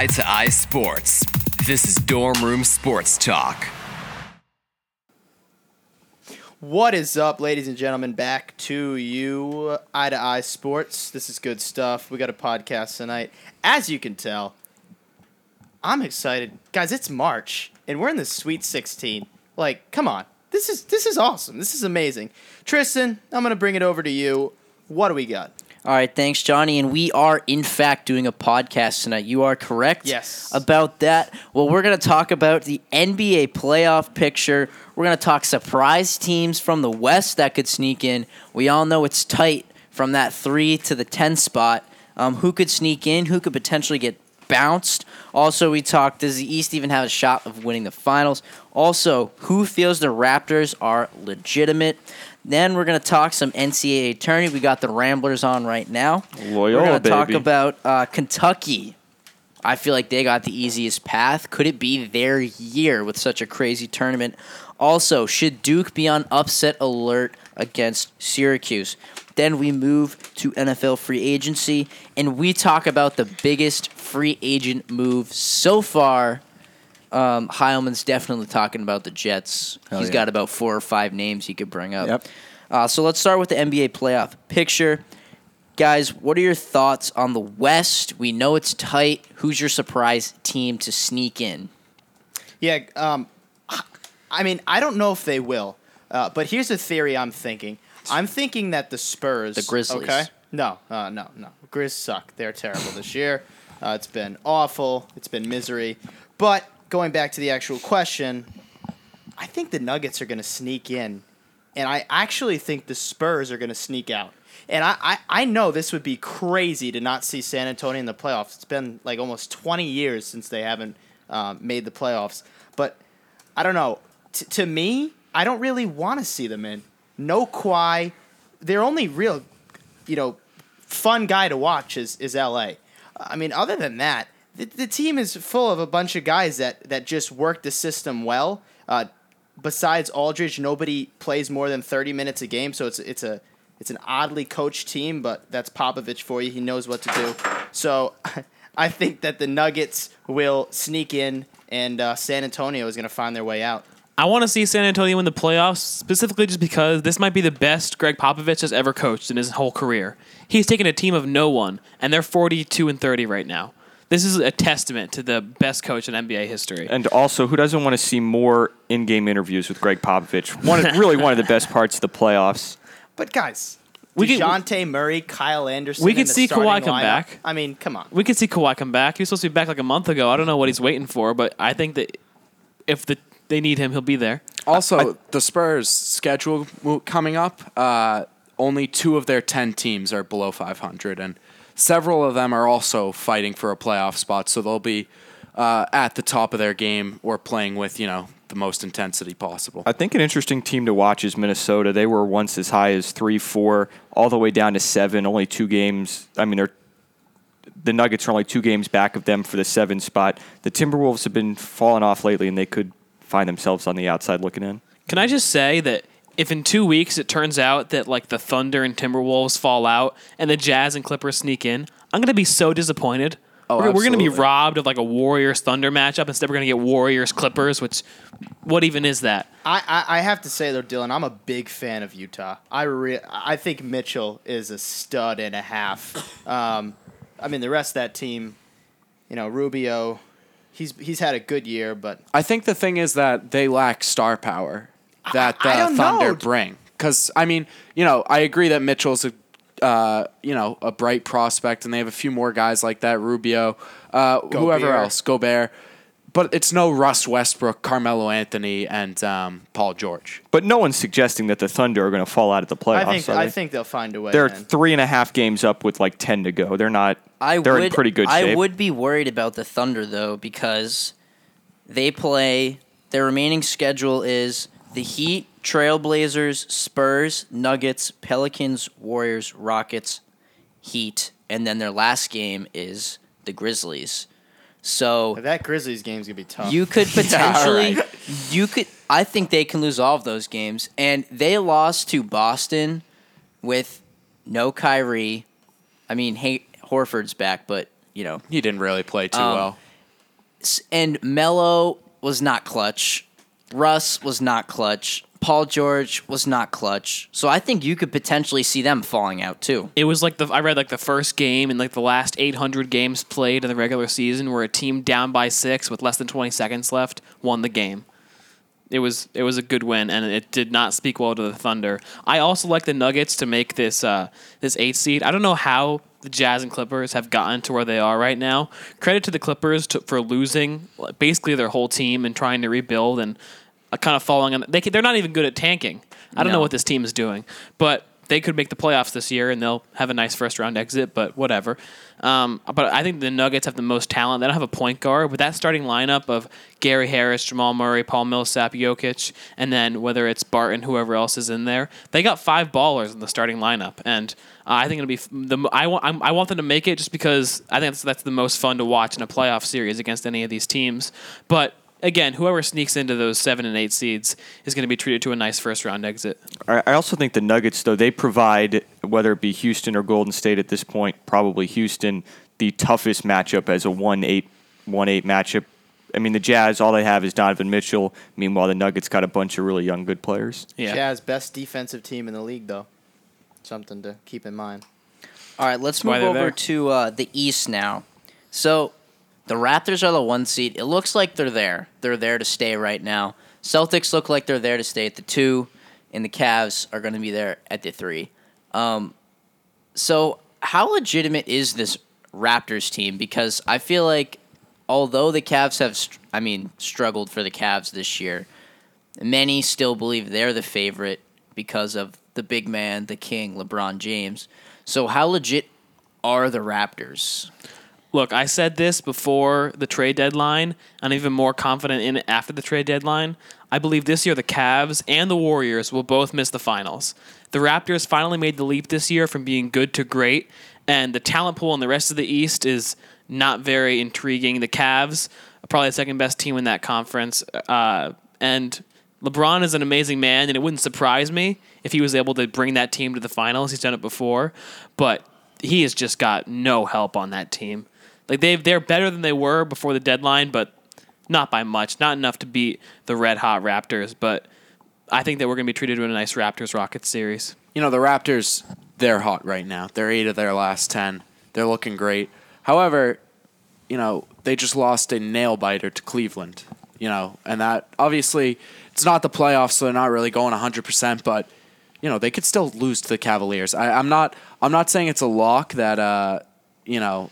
Eye to Eye Sports. This is Dorm Room Sports Talk. What is up, ladies and gentlemen? Back to you, Eye to Eye Sports. This is good stuff. We got a podcast tonight. As you can tell, I'm excited, guys. It's March, and we're in the Sweet 16. Like, come on, this is this is awesome. This is amazing. Tristan, I'm gonna bring it over to you. What do we got? All right, thanks, Johnny. And we are, in fact, doing a podcast tonight. You are correct Yes. about that. Well, we're going to talk about the NBA playoff picture. We're going to talk surprise teams from the West that could sneak in. We all know it's tight from that 3 to the 10 spot. Um, who could sneak in? Who could potentially get bounced? Also, we talked does the East even have a shot of winning the finals? Also, who feels the Raptors are legitimate? Then we're going to talk some NCAA tourney. We got the Ramblers on right now. Loyola, we're going to talk about uh, Kentucky. I feel like they got the easiest path. Could it be their year with such a crazy tournament? Also, should Duke be on upset alert against Syracuse? Then we move to NFL free agency and we talk about the biggest free agent move so far. Um, Heilman's definitely talking about the Jets. Hell He's yeah. got about four or five names he could bring up. Yep. Uh, so let's start with the NBA playoff picture. Guys, what are your thoughts on the West? We know it's tight. Who's your surprise team to sneak in? Yeah, um, I mean, I don't know if they will, uh, but here's a theory I'm thinking. I'm thinking that the Spurs, The Grizzlies. Okay, no, uh, no, no. Grizz suck. They're terrible this year. Uh, it's been awful. It's been misery. But going back to the actual question, I think the Nuggets are going to sneak in, and I actually think the Spurs are going to sneak out. And I, I, I know this would be crazy to not see San Antonio in the playoffs. It's been like almost 20 years since they haven't um, made the playoffs. But I don't know. T- to me, I don't really want to see them in. No Kawhi. Their only real, you know, fun guy to watch is, is LA. I mean, other than that, the, the team is full of a bunch of guys that, that just work the system well. Uh, besides Aldridge, nobody plays more than 30 minutes a game, so it's it's a it's an oddly coached team, but that's Popovich for you. He knows what to do. So I think that the Nuggets will sneak in, and uh, San Antonio is going to find their way out. I want to see San Antonio win the playoffs specifically just because this might be the best Greg Popovich has ever coached in his whole career. He's taken a team of no one, and they're 42 and 30 right now. This is a testament to the best coach in NBA history. And also, who doesn't want to see more in-game interviews with Greg Popovich? One, of- really one of the best parts of the playoffs. But guys, We could- DeJounte Murray, Kyle Anderson. We in could the see starting Kawhi come lineup. back. I mean, come on. We could see Kawhi come back. He was supposed to be back like a month ago. I don't know what he's waiting for, but I think that if the they need him, he'll be there. Also, the Spurs schedule coming up. Uh, only two of their ten teams are below 500, and several of them are also fighting for a playoff spot. So they'll be uh, at the top of their game or playing with you know the most intensity possible. I think an interesting team to watch is Minnesota. They were once as high as three, four, all the way down to seven. Only two games. I mean, they're the Nuggets are only two games back of them for the seven spot. The Timberwolves have been falling off lately, and they could find themselves on the outside looking in. Can I just say that if in two weeks it turns out that like the Thunder and Timberwolves fall out and the Jazz and Clippers sneak in, I'm gonna be so disappointed. Oh, we're, we're gonna be robbed of like a Warriors Thunder matchup. Instead, we're gonna get Warriors Clippers, which what even is that? I, I, I have to say though, Dylan, I'm a big fan of Utah. I re- I think Mitchell is a stud and a half. Um, I mean, the rest of that team, you know, Rubio, he's he's had a good year, but I think the thing is that they lack star power that I- I Thunder know. bring. Because I mean, you know, I agree that Mitchell's a uh, you know a bright prospect, and they have a few more guys like that. Rubio, uh, whoever else, Gobert. But it's no Russ Westbrook, Carmelo Anthony, and um, Paul George. But no one's suggesting that the Thunder are going to fall out of the playoffs. I think I they? think they'll find a way. they're man. three and a half games up with like ten to go. They're not. I they're would, in pretty good shape. I would be worried about the Thunder though because they play their remaining schedule is the Heat, Trailblazers, Spurs, Nuggets, Pelicans, Warriors, Rockets, Heat, and then their last game is the Grizzlies. So that Grizzlies game's gonna be tough. you could potentially, right. you could. I think they can lose all of those games, and they lost to Boston with no Kyrie. I mean, hey, Horford's back, but you know, He didn't really play too um, well. And Melo was not clutch. Russ was not clutch. Paul George was not clutch. So I think you could potentially see them falling out too. It was like the I read like the first game in like the last 800 games played in the regular season where a team down by 6 with less than 20 seconds left won the game. It was it was a good win and it did not speak well to the Thunder. I also like the Nuggets to make this uh, this 8 seed. I don't know how the Jazz and Clippers have gotten to where they are right now. Credit to the Clippers to, for losing basically their whole team and trying to rebuild and kind of falling on they can, they're not even good at tanking. I don't know what this team is doing, but they could make the playoffs this year and they'll have a nice first round exit. But whatever. Um, but I think the Nuggets have the most talent. They don't have a point guard, but that starting lineup of Gary Harris, Jamal Murray, Paul Millsap, Jokic, and then whether it's Barton, whoever else is in there, they got five ballers in the starting lineup, and uh, I think it'll be f- the I want I want them to make it just because I think that's, that's the most fun to watch in a playoff series against any of these teams. But again, whoever sneaks into those seven and eight seeds is going to be treated to a nice first round exit. I I also think the Nuggets, though, they provide, whether it be Houston or Golden State at this point, probably Houston, the toughest matchup as a 1 8 1 8 matchup. I mean, the Jazz, all they have is Donovan Mitchell. Meanwhile, the Nuggets got a bunch of really young, good players. Yeah. Jazz best defensive team in the league though. Something to keep in mind. All right, let's why move over there. to uh, the East now. So the Raptors are the one seed. It looks like they're there. They're there to stay right now. Celtics look like they're there to stay at the two, and the Cavs are going to be there at the three. Um, so how legitimate is this Raptors team? Because I feel like although the Cavs have, I mean, struggled for the Cavs this year, many still believe they're the favorite because of the big man, the king, LeBron James. So how legit are the Raptors? Look, I said this before the trade deadline. I'm even more confident in it after the trade deadline. I believe this year the Cavs and the Warriors will both miss the finals. The Raptors finally made the leap this year from being good to great, and the talent pool in the rest of the East is not very intriguing. The Cavs are probably the second best team in that conference, uh, and LeBron is an amazing man, and it wouldn't surprise me if he was able to bring that team to the finals. He's done it before, but he has just got no help on that team. Like they they're better than they were before the deadline, but not by much. Not enough to beat the red hot Raptors. But I think that we're going to be treated to a nice Raptors Rockets series. You know, the Raptors, they're hot right now. They're eight of their last 10. They're looking great. However, you know, they just lost a nail biter to Cleveland, you know, and that obviously it's not the playoffs, so they're not really going 100%, but, you know, they could still lose to the Cavaliers. I, I'm not I'm not saying it's a lock that, uh, you know,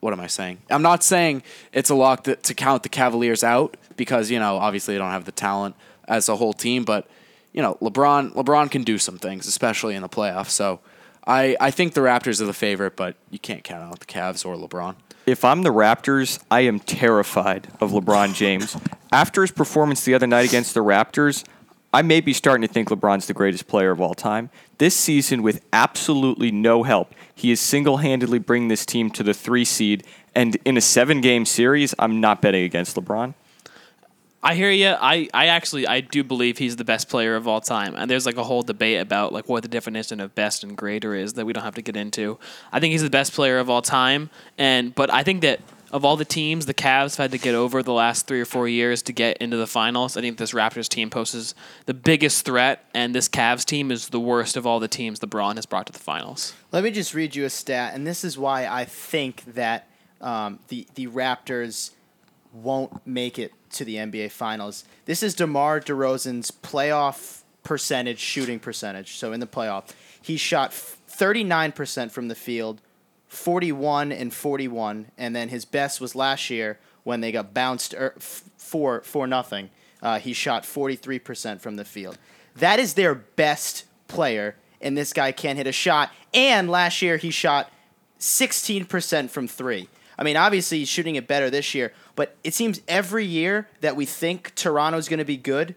what am I saying? I'm not saying it's a lock that, to count the Cavaliers out because you know obviously they don't have the talent as a whole team, but you know LeBron LeBron can do some things, especially in the playoffs. So I I think the Raptors are the favorite, but you can't count out the Cavs or LeBron. If I'm the Raptors, I am terrified of LeBron James. After his performance the other night against the Raptors, I may be starting to think LeBron's the greatest player of all time. This season, with absolutely no help, he is single handedly bringing this team to the three seed. And in a seven game series, I'm not betting against LeBron. I hear you. I, I actually I do believe he's the best player of all time, and there's like a whole debate about like what the definition of best and greater is that we don't have to get into. I think he's the best player of all time, and but I think that of all the teams, the Cavs have had to get over the last three or four years to get into the finals. I think this Raptors team poses the biggest threat, and this Cavs team is the worst of all the teams LeBron has brought to the finals. Let me just read you a stat, and this is why I think that um, the the Raptors won't make it to the NBA Finals. This is DeMar DeRozan's playoff percentage, shooting percentage. So in the playoff, he shot thirty nine percent from the field, forty one and forty one, and then his best was last year when they got bounced er, f- for for nothing. Uh, he shot forty three percent from the field. That is their best player, and this guy can't hit a shot. And last year he shot 16% from three. I mean, obviously he's shooting it better this year, but it seems every year that we think Toronto's going to be good,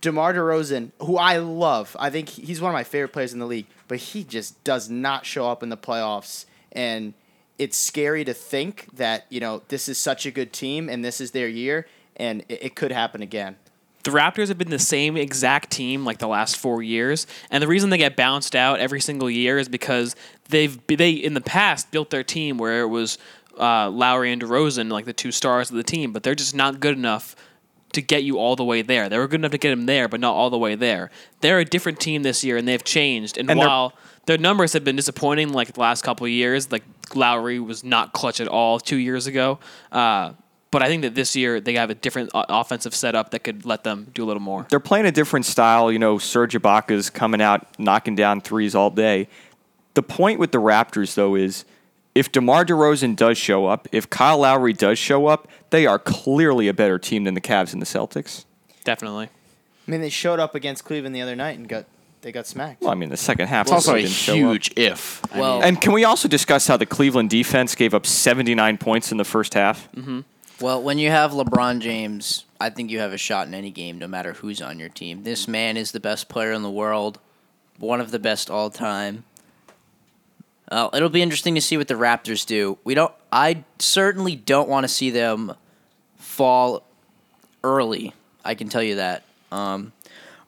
DeMar DeRozan, who I love, I think he's one of my favorite players in the league, but he just does not show up in the playoffs. And it's scary to think that, you know, this is such a good team and this is their year, and it, it could happen again. the Raptors have been the same exact team like the last four years, and the reason they get bounced out every single year is because they've they in the past built their team where it was uh, Lowry and DeRozan like the two stars of the team, but they're just not good enough to get you all the way there. They were good enough to get them there, but not all the way there. They're a different team this year, and they've changed. And, And they're- while their numbers have been disappointing, like the last couple of years, like Lowry was not clutch at all two years ago. Uh, but I think that this year they have a different uh, offensive setup that could let them do a little more. they're playing a different style. You know, Serge Ibaka's coming out knocking down threes all day. The point with the Raptors, though, is if DeMar DeRozan does show up, if Kyle Lowry does show up, they are clearly a better team than the Cavs and the Celtics. Definitely. I mean, they showed up against Cleveland the other night and got they got smacked. Well, I mean, the second half It's also a didn't show up. huge if. I Well- mean, And can we also discuss how the Cleveland defense gave up 79 points in the first half? Well, when you have LeBron James, I think you have a shot in any game, no matter who's on your team. This man is the best player in the world, one of the best all time. Uh, it'll be interesting to see what the Raptors do. We don't. I certainly don't want to see them fall early. I can tell you that. Um,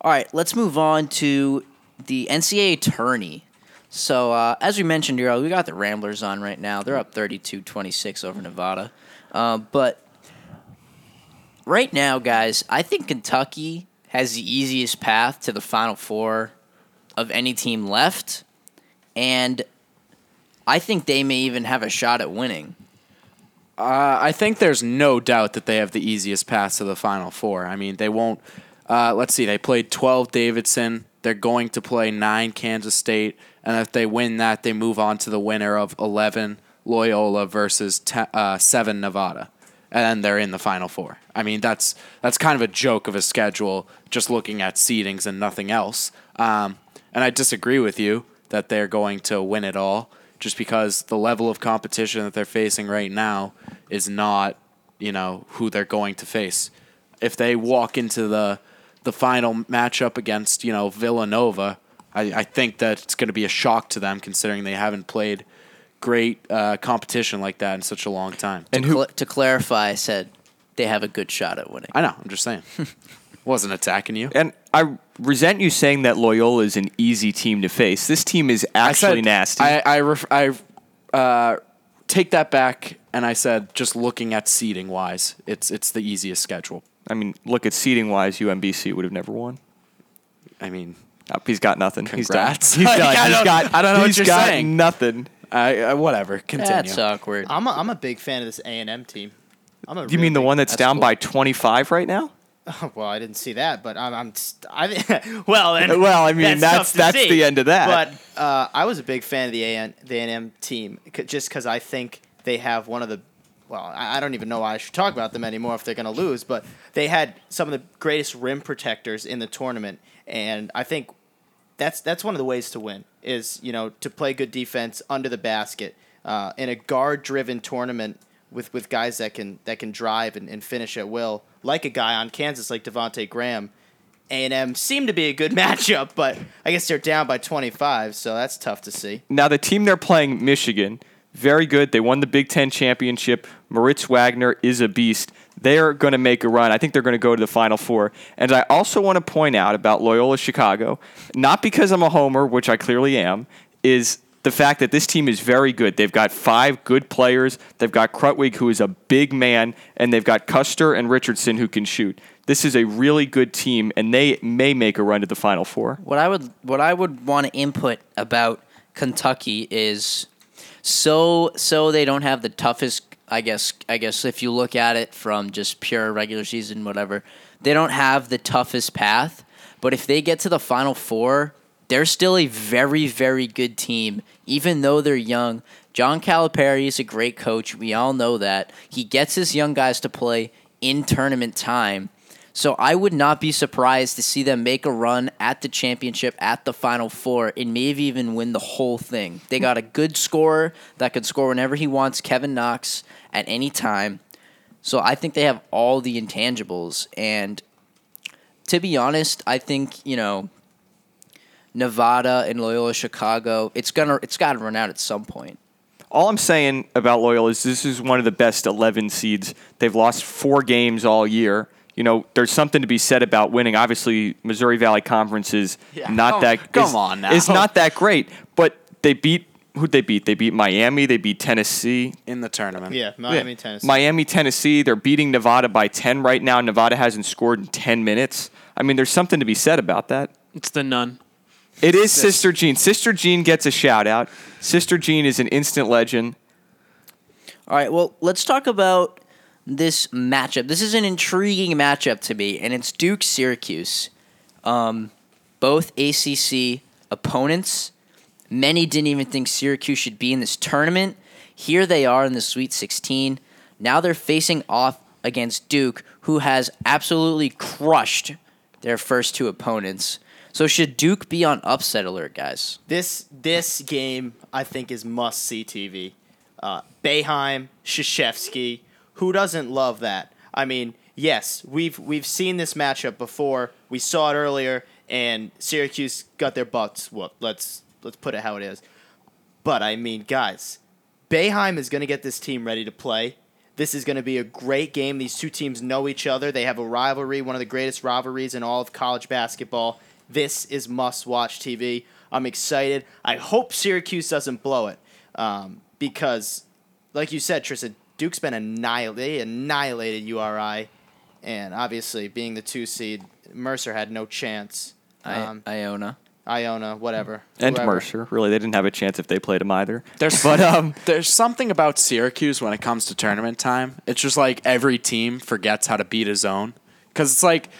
all right, let's move on to the NCAA tourney. So, uh, as we mentioned earlier, we got the Ramblers on right now. They're up 32 26 over Nevada. Uh, but right now, guys, I think Kentucky has the easiest path to the Final Four of any team left. And I think they may even have a shot at winning. Uh, I think there's no doubt that they have the easiest path to the Final Four. I mean, they won't. Uh, let's see, they played 12 Davidson. They're going to play 9 Kansas State. And if they win that, they move on to the winner of 11 Loyola versus uh, 7 Nevada. And they're in the Final Four. I mean, that's that's kind of a joke of a schedule, just looking at seedings and nothing else. Um, and I disagree with you that they're going to win it all just because the level of competition that they're facing right now is not, you know, who they're going to face. If they walk into the the final matchup against, you know, Villanova, I, I think that it's going to be a shock to them considering they haven't played great uh, competition like that in such a long time. And to, who- cl- to clarify, I said they have a good shot at winning. I know, I'm just saying. Wasn't attacking you. And I resent you saying that Loyola is an easy team to face. This team is actually I said, nasty. I I, ref, I uh, take that back, and I said just looking at seeding wise, it's it's the easiest schedule. I mean, look at seeding wise, UMBC would have never won. I mean, Oh, he's got nothing. Congrats. He's done. He's done. I He's don't- got. I don't know what he's you're got saying. Nothing. I, uh, whatever. Continue. That's awkward. I'm a, I'm a big fan of this A and M team. I'm a You real mean the one that's, that's down cool. by 25 right now? Oh, Well, I didn't see that, but I'm. I'm st- I, thi- well, then, Well, I mean, that's- tough to that's see. the end of that. But uh, I was a big fan of the AN, the A&M team c- just because I think they have one of the. Well, I I don't even know why I should talk about them anymore if they're going to lose, but they had some of the greatest rim protectors in the tournament, and I think that's that's one of the ways to win is you know to play good defense under the basket uh, in a guard driven tournament with, with guys that can that can drive and, and finish at will like a guy on Kansas like Devonte Graham. A and M seemed to be a good matchup, but I guess they're down by 25, so that's tough to see. Now the team they're playing, Michigan, very good. They won the Big Ten championship. Moritz Wagner is a beast. They're going to make a run. I think they're going to go to the Final Four. And I also want to point out about Loyola Chicago, not because I'm a homer, which I clearly am, is the fact that this team is very good. They've got five good players. They've got Krutwig, who is a big man, and they've got Custer and Richardson, who can shoot. This is a really good team, and they may make a run to the Final Four. What I would what I would want to input about Kentucky is so so they don't have the toughest I guess I guess if you look at it from just pure regular season whatever, they don't have the toughest path, but if they get to the final 4, they're still a very very good team even though they're young. John Calipari is a great coach. We all know that. He gets his young guys to play in tournament time. So I would not be surprised to see them make a run at the championship at the final four and maybe even win the whole thing. They got a good scorer that can score whenever he wants, Kevin Knox, at any time. So I think they have all the intangibles. And to be honest, I think, you know, Nevada and Loyola Chicago, it's gonna it's gotta run out at some point. All I'm saying about Loyola is this is one of the best 11 seeds. They've lost four games all year. You know, there's something to be said about winning. Obviously, Missouri Valley Conference is Yeah, not come- that come is- on now. is not that great, but they beat who'd they beat? They beat Miami. They beat Tennessee. in the tournament. Yeah, Miami, Yeah. Tennessee. Miami, Tennessee. They're beating Nevada by 10 right now. Nevada hasn't scored in 10 minutes. I mean, there's something to be said about that. It's the nun. It is Sister Jean. Sister Jean gets a shout out. Sister Jean is an instant legend. All right, well, let's talk about this matchup. This is an intriguing matchup to me, and it's Duke Syracuse. Um, both ACC opponents. Many didn't even think Syracuse should be in this tournament. Here they are in the Sweet 16. Now they're facing off against Duke, who has absolutely crushed their first two opponents. So should Duke be on upset alert, guys? This this game I think is must see TV. Uh, Boeheim, Krzyzewski, who doesn't love that? I mean, yes, we've we've seen this matchup before. We saw it earlier, and Syracuse got their butts whooped. Let's let's put it how it is. But I mean, guys, Boeheim is going to get this team ready to play. This is going to be a great game. These two teams know each other. They have a rivalry, one of the greatest rivalries in all of college basketball. This is must watch TV. I'm excited. I hope Syracuse doesn't blow it um, because, like you said, Tristan, Duke's been annihilated. They annihilated URI, and obviously, being the two seed, Mercer had no chance. Um, I- Iona. Iona, whatever. And whoever. Mercer. Really, they didn't have a chance if they played him either. There's But, um, there's something about Syracuse when it comes to tournament time. It's just like every team forgets how to beat a zone because it's like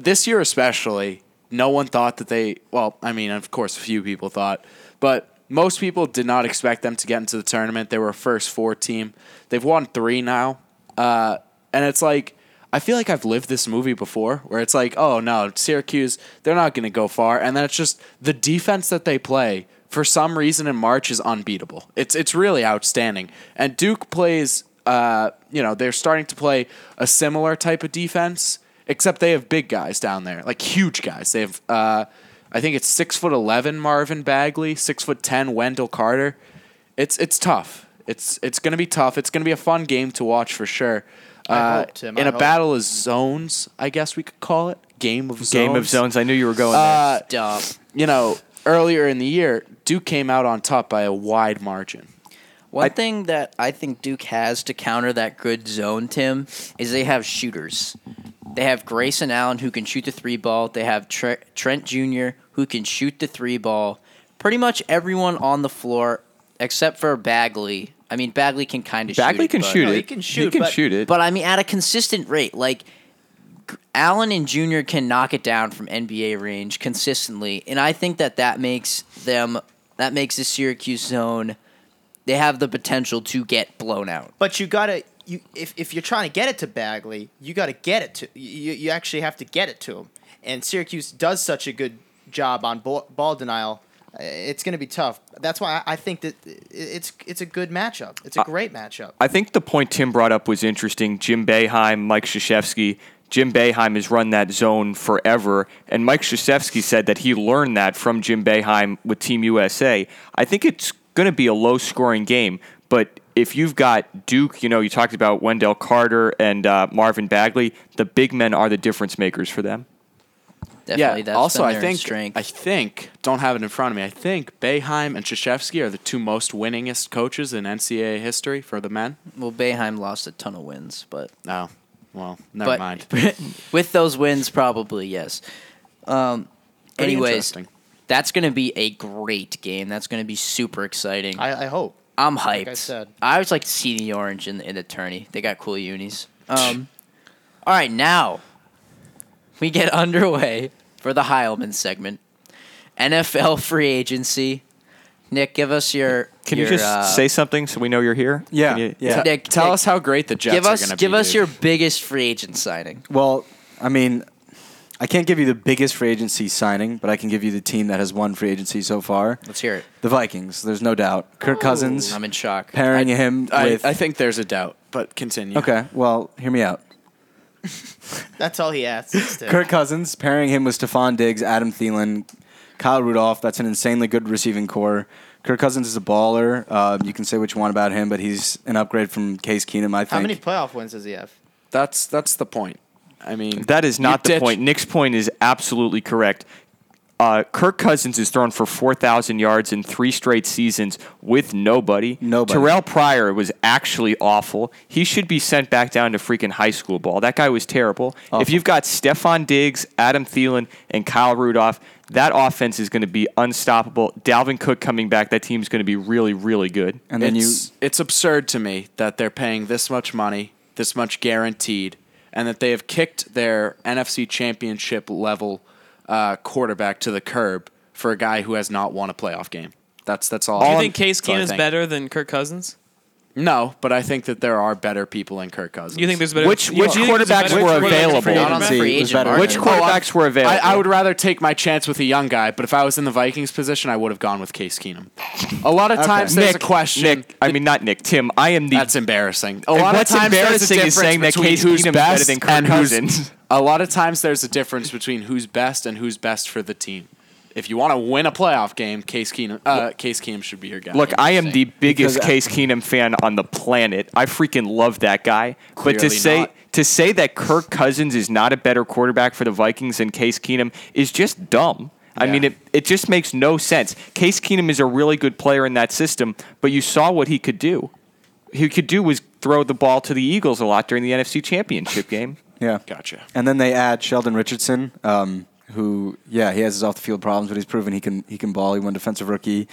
this year especially. No one thought that they. Well, I mean, of course, a few people thought, but most people did not expect them to get into the tournament. They were a first four team. They've won three now, uh, and it's like I feel like I've lived this movie before, where it's like, oh no, Syracuse, they're not going to go far, and then it's just the defense that they play for some reason in March is unbeatable. It's it's really outstanding, and Duke plays. Uh, you know, they're starting to play a similar type of defense, except they have big guys down there, like huge guys. They have, uh, I think it's six foot eleven Marvin Bagley, six foot ten Wendell Carter. It's it's tough. It's it's gonna be tough. It's gonna be a fun game to watch for sure. I Uh, hope, Tim, in I a hope. battle of zones, I guess we could call it game of zones. Game of zones. I knew you were going Uh, Dumb. you know, earlier in the year, Duke came out on top by a wide margin. One thing that I think Duke has to counter that good zone, Tim, is they have shooters. They have Grayson Allen who can shoot the three ball. They have Tre- Trent Jr. who can shoot the three ball. Pretty much everyone on the floor except for Bagley. I mean, Bagley can kind of there. Bagley shoot. can but- shoot it. he can shoot, He can but- shoot it. But I mean, at a consistent rate, like Allen and Junior can knock it down from NBA range consistently, and I think that that makes them that makes the Syracuse zone. They have the potential to get blown out. But you gotta you if, if you're trying to get it to Bagley, you gotta get it to you. You actually have to get it to him. And Syracuse does such a good job on ball, ball denial. uh, It's gonna be tough. That's why I think that it's it's a good matchup. It's a great matchup. I think the point Tim brought up was interesting. Jim Boeheim, Mike Krzyzewski. Jim Boeheim has run that zone forever, and Mike Krzyzewski said that he learned that from Jim Boeheim with Team USA. I think it's going to be a low-scoring game, but if you've got Duke, you know, you talked about Wendell Carter and uh, Marvin Bagley, the big men are the difference makers for them. Definitely, yeah. that's also, I think strength. I think don't have it in front of me. I think Boeheim and Krzyzewski are the two most winningest coaches in NCAA history for the men. well, Boeheim lost a ton of wins, but No, well, never but mind. with those wins, probably yes. Um, Pretty anyways, that's going to be a great game. That's going to be super exciting. I, I hope. I'm hyped. I said. I always like to see the orange in the, in the tourney. They got cool unis. Um, all right, now we get underway for the Heilman segment. NFL free agency. Nick, give us your. Can your, you just uh, say something so we know you're here? Yeah, you- yeah. Nick, Tell Nick, us how great the Jets give are us going to be. give us dude. your biggest free agent signing. Well, I mean, I can't give you the biggest free agency signing, but I can give you the team that has won free agency so far. Let's hear it. The Vikings. There's no doubt. Kirk Cousins I'm in shock. pairing him I, with. I think there's a doubt, but continue. okay, well, hear me out. That's all he asks. Tim. Kirk Cousins pairing him with Stefon Diggs, Adam Thielen, Kyle Rudolph. That's an insanely good receiving core. Kirk Cousins is a baller. Uh, you can say what you want about him, but he's an upgrade from Case Keenum. I think. How many playoff wins does he have? That's that's the point. I mean, That is not the ditch- point. Nick's point is absolutely correct. Uh, Kirk Cousins is thrown for 4,000 yards in three straight seasons with nobody. Nobody. Terrelle Pryor was actually awful. He should be sent back down to freaking high school ball. That guy was terrible. If you've got Stefon Diggs, Adam Thielen, and Kyle Rudolph, that offense is going to be unstoppable. Dalvin Cook coming back, that team's going to be really, really good. And then you it's, it's absurd to me that they're paying this much money, this much guaranteed, and that they have kicked their NFC championship level uh, quarterback to the curb for a guy who has not won a playoff game. That's that's all. Do you I'm- think Case that's all I Keenum's think. better than Kirk Cousins? No, but I think that there are better people in Kirk Cousins. You think there's better? Which- which do you think quarterbacks better were available? for Not on free agent Which quarterbacks were available? I would rather take my chance with a young guy, but if I was in the Vikings position, I would have gone with Case Keenum. A lot of times there's Nick, a question. Nick, I mean, not Nick, Tim. I am the That's embarrassing. A lot what's of times there's a embarrassing is difference saying that between Case who's Keenum's better best than Kirk and who's- Cousins. A lot of times there's a difference between who's best and who's best for the team. If you want to win a playoff game, Case Keenum, uh, Case Keenum should be your guy. Look, I am the biggest Because- Case Keenum fan on the planet. I freaking love that guy. but to Clearly say not. to say that Kirk Cousins is not a better quarterback for the Vikings than Case Keenum is just dumb. I Yeah. mean, it, it just makes no sense. Case Keenum is a really good player in that system, but you saw what he could do. He could do was throw the ball to the Eagles a lot during the NFC Championship game. yeah. Gotcha. And then they add Sheldon Richardson, um, who yeah he has his off the field problems, but he's proven he can he can ball. He won Defensive Rookie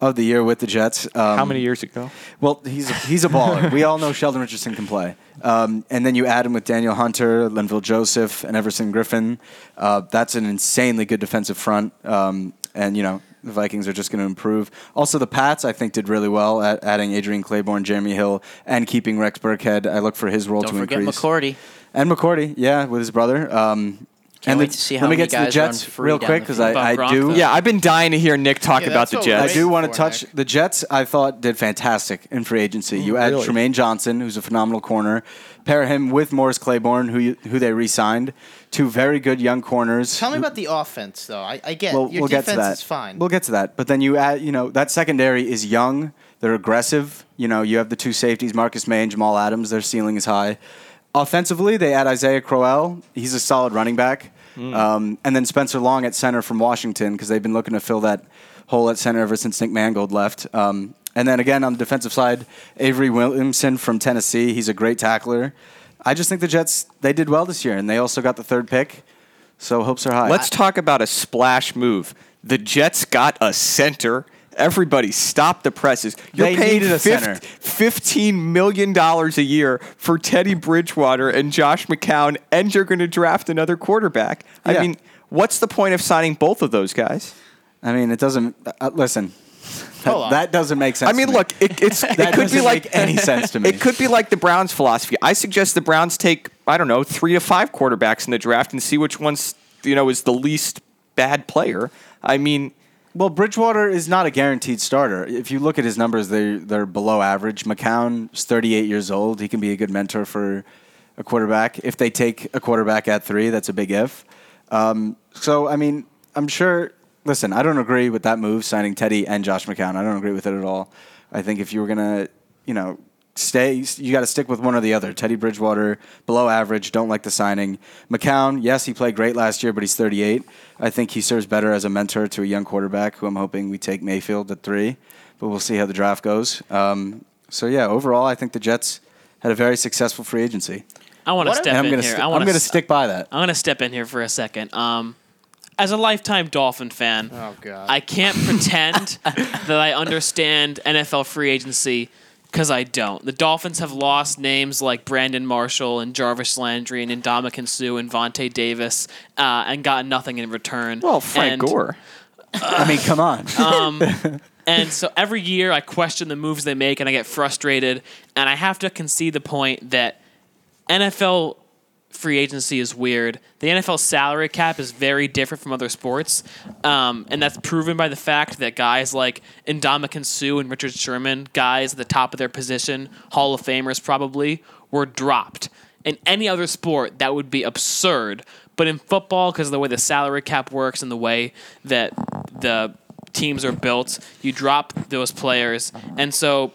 of the Year with the Jets. Um, How many years ago? Well, he's he's a baller. we all know Sheldon Richardson can play. Um, and then you add him with Daniel Hunter, Linval Joseph, and Everson Griffen. Uh, that's an insanely good defensive front. Um, and you know the Vikings are just going to improve. Also, the Pats I think did really well at adding Adrian Clayborn, Jeremy Hill, and keeping Rex Burkhead. I look for his role Don't to forget increase. McCourty. And McCourty, yeah, with his brother. Um, Can't and wait the- to see how let me many get to the guys run Jets free real down quick the because field. I, I About do. Though? Yeah, I've been dying to hear Nick talk Yeah, about that's the what we're I Jets. do want to for, touch Nick. the Jets. I thought did fantastic in free agency. Mm, you add really? Trumaine Johnson, who's a phenomenal corner, pair him with Morris Claiborne, who you, who they re-signed, two very good young corners. Tell me about the offense, though. I, I get Well, your we'll get defense to that. is fine. We'll get to that. But then you add, you know, that secondary is young. They're aggressive. You know, you have the two safeties, Marcus Maye and Jamal Adams. Their ceiling is high. Offensively, they add Isaiah Crowell. He's a solid running back. Um, and then Spencer Long at center from Washington because they've been looking to fill that hole at center ever since Nick Mangold left. Um, and then again on the defensive side, Avery Williamson from Tennessee. He's a great tackler. I just think the Jets they did well this year, and they also got the third pick. So hopes are high. Let's talk about a splash move. The Jets got a center. Everybody stop the presses. You're They paying a fif- center. $15 million a year for Teddy Bridgewater and Josh McCown, and you're going to draft another quarterback. I mean, what's the point of signing both of those guys? I mean, it doesn't. Uh, listen, that, that doesn't make sense. I mean, to me. look, it, it's, it That could be doesn't like make any sense to me. It could be like the Browns' philosophy. I suggest the Browns take I don't know three to five quarterbacks in the draft and see which one's you know is the least bad player. I mean, Well, Bridgewater is not a guaranteed starter. If you look at his numbers, they they're below average. McCown is 38 years old. He can be a good mentor for a quarterback. If they take a quarterback at three, that's a big if. Um, so, I mean, I'm sure. Listen, I don't agree with that move, signing Teddy and Josh McCown. I don't agree with it at all. I think if you were gonna, you know, stay, you got to stick with one or the other. Teddy Bridgewater, below average. Don't like the signing. McCown, yes, he played great last year, but he's 38. I think he serves better as a mentor to a young quarterback, who I'm hoping we take Mayfield at three. But we'll see how the draft goes. Um, so yeah, overall, I think the Jets had a very successful free agency, I want to What step I'm in gonna here. sti- I I'm gonna stick by that. I'm gonna step in here for a second. Um, as a lifetime Dolphin fan, Oh, God. I can't pretend that I understand NFL free agency because I don't. The Dolphins have lost names like Brandon Marshall and Jarvis Landry and Ndamukong Suh and Vontae Davis uh, and got nothing in return. well, Frank And- Gore. I mean, come on. And so every year I question the moves they make and I get frustrated. And I have to concede the point that NFL free agency is weird. The NFL salary cap is very different from other sports. Um, and that's proven by the fact that guys like Ndamukong Suh and Richard Sherman, guys at the top of their position, Hall of Famers probably, were dropped. In any other sport, that would be absurd. But in football, because of the way the salary cap works and the way that the teams are built, you drop those players, and so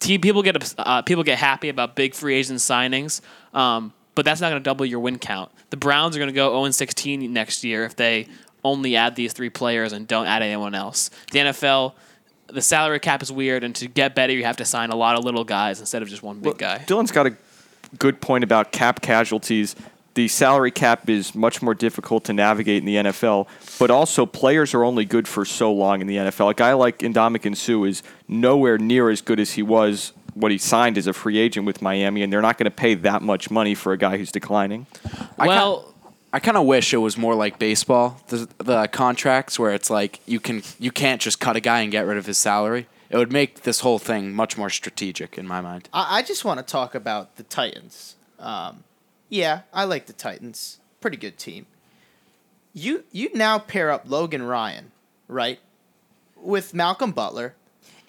te- people get uh, people get happy about big free agent signings. Um, but that's not going to double your win count. The Browns are going to go 0 16 next year if they only add these three players and don't add anyone else. The NFL, the salary cap is weird, and to get better, you have to sign a lot of little guys instead of just one big guy. Dylan's got a good point about cap casualties. The salary cap is much more difficult to navigate in the NFL, but also players are only good for so long in the NFL. A guy like Ndamukong Suh is nowhere near as good as he was what he signed as a free agent with Miami, and they're not going to pay that much money for a guy who's declining. I well, I kind of wish it was more like baseball, the, the contracts where it's like you can you can't just cut a guy and get rid of his salary. It would make this whole thing much more strategic in my mind. I, I just want to talk about the Titans. Um, yeah, I like the Titans. Pretty good team. You you now pair up Logan Ryan, right, with Malcolm Butler,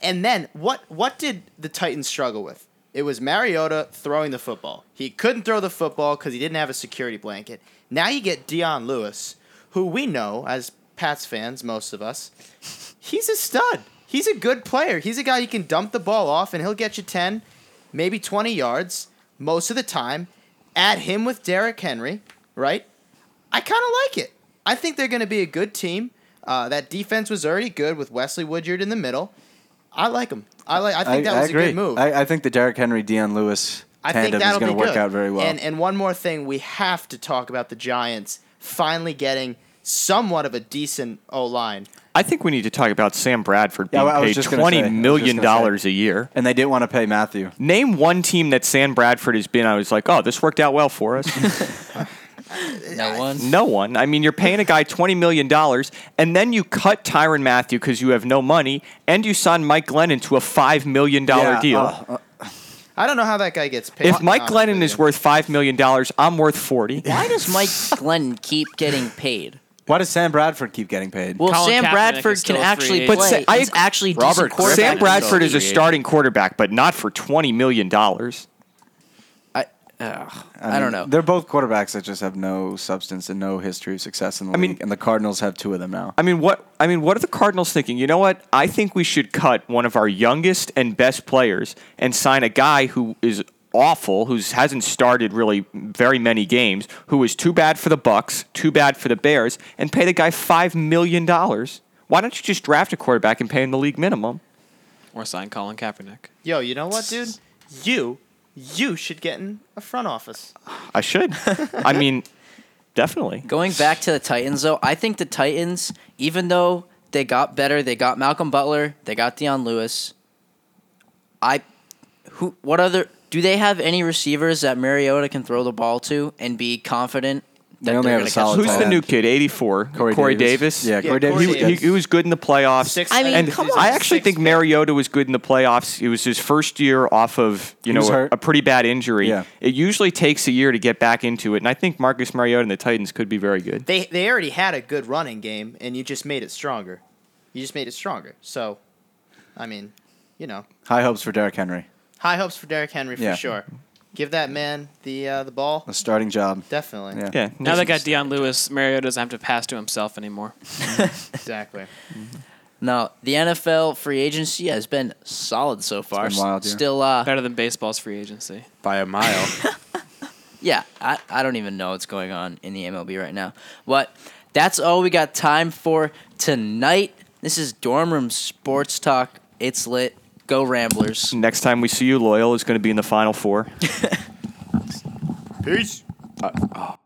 and then what what did the Titans struggle with? It was Mariota throwing the football. He couldn't throw the football because he didn't have a security blanket. Now you get Dion Lewis, who we know as Pats fans, most of us, he's a stud. He's a good player. He's a guy you can dump the ball off and he'll get you 10, maybe 20 yards most of the time. Add him with Derrick Henry, right? I kind of like it. I think they're going to be a good team. Uh, that defense was already good with Wesley Woodyard in the middle. I like him. I like. I think that was a agree. good move. I, I think the Derrick Henry, Dion Lewis I think tandem is that'll going be to work good. out very well. And and one more thing, we have to talk about the Giants finally getting somewhat of a decent O line. I think we need to talk about Sam Bradford Yeah, being well, paid just gonna say- I twenty was just million dollars a year. And they didn't want to pay Mathieu. Name one team that Sam Bradford has been. I was like, oh, this worked out well for us. No one. no one. I mean, you're paying a guy twenty million dollars, and then you cut Tyrann Mathieu because you have no money, and you sign Mike Glennon to a five million dollar Yeah, deal. uh, uh, I don't know how that guy gets paid. if Mike Glennon is worth five million dollars, I'm worth forty. Why does Mike Glennon keep getting paid? why does Sam Bradford keep getting paid? Well, Colin Sam Kaepernick Bradford is can still a free actually play. But say- I He's agree- actually Robert decent Sam Bradford is a starting quarterback, but not for twenty million dollars. I, ugh, I, don't know. They're both quarterbacks that just have no substance and no history of success in the I mean- league. and the Cardinals have two of them now. I mean, what? I mean, what are the Cardinals thinking? You know what? I think we should cut one of our youngest and best players and sign a guy who is awful, who hasn't started really very many games, who is too bad for the Bucs, too bad for the Bears, and pay the guy five million dollars. Why don't you just draft a quarterback and pay him the league minimum? or sign Colin Kaepernick. Yo, you know what, dude? You, you should get in a front office. I should. I mean, definitely. Going back to the Titans, though, I think the Titans, even though they got better, they got Malcolm Butler, they got Dion Lewis. I, who, what other? Do they have any receivers that Mariota can throw the ball to and be confident? They that only have a solid Who's the new kid? Eighty-four. Corey Davis. Davis. Yeah, Yeah, Corey Davis. He, he, he was good in the playoffs. Six- I mean, and come I actually Six think man. Mariota was good in the playoffs. It was his first year off of you know a, a pretty bad injury. Yeah. It usually takes a year to get back into it, and I think Marcus Mariota and the Titans could be very good. They they already had a good running game, and you just made it stronger. You just made it stronger. So, I mean, you know, High hopes for Derrick Henry. high hopes for Derrick Henry for Yeah. sure. Give that man the uh, the ball. A starting job. Definitely. Yeah. Yeah. Now they got Dion Lewis, Mario doesn't have to pass to himself anymore. Exactly. Now the NFL free agency has been solid so far. been wild, yeah. Still, uh, Better than baseball's free agency. By a mile. yeah, I, I don't even know what's going on in the MLB right now. But that's all we got time for tonight. This is Dorm Room Sports Talk. It's lit. Go Ramblers. Next time we see you, Loyal is going to be in the Final Four. Peace. Uh, oh.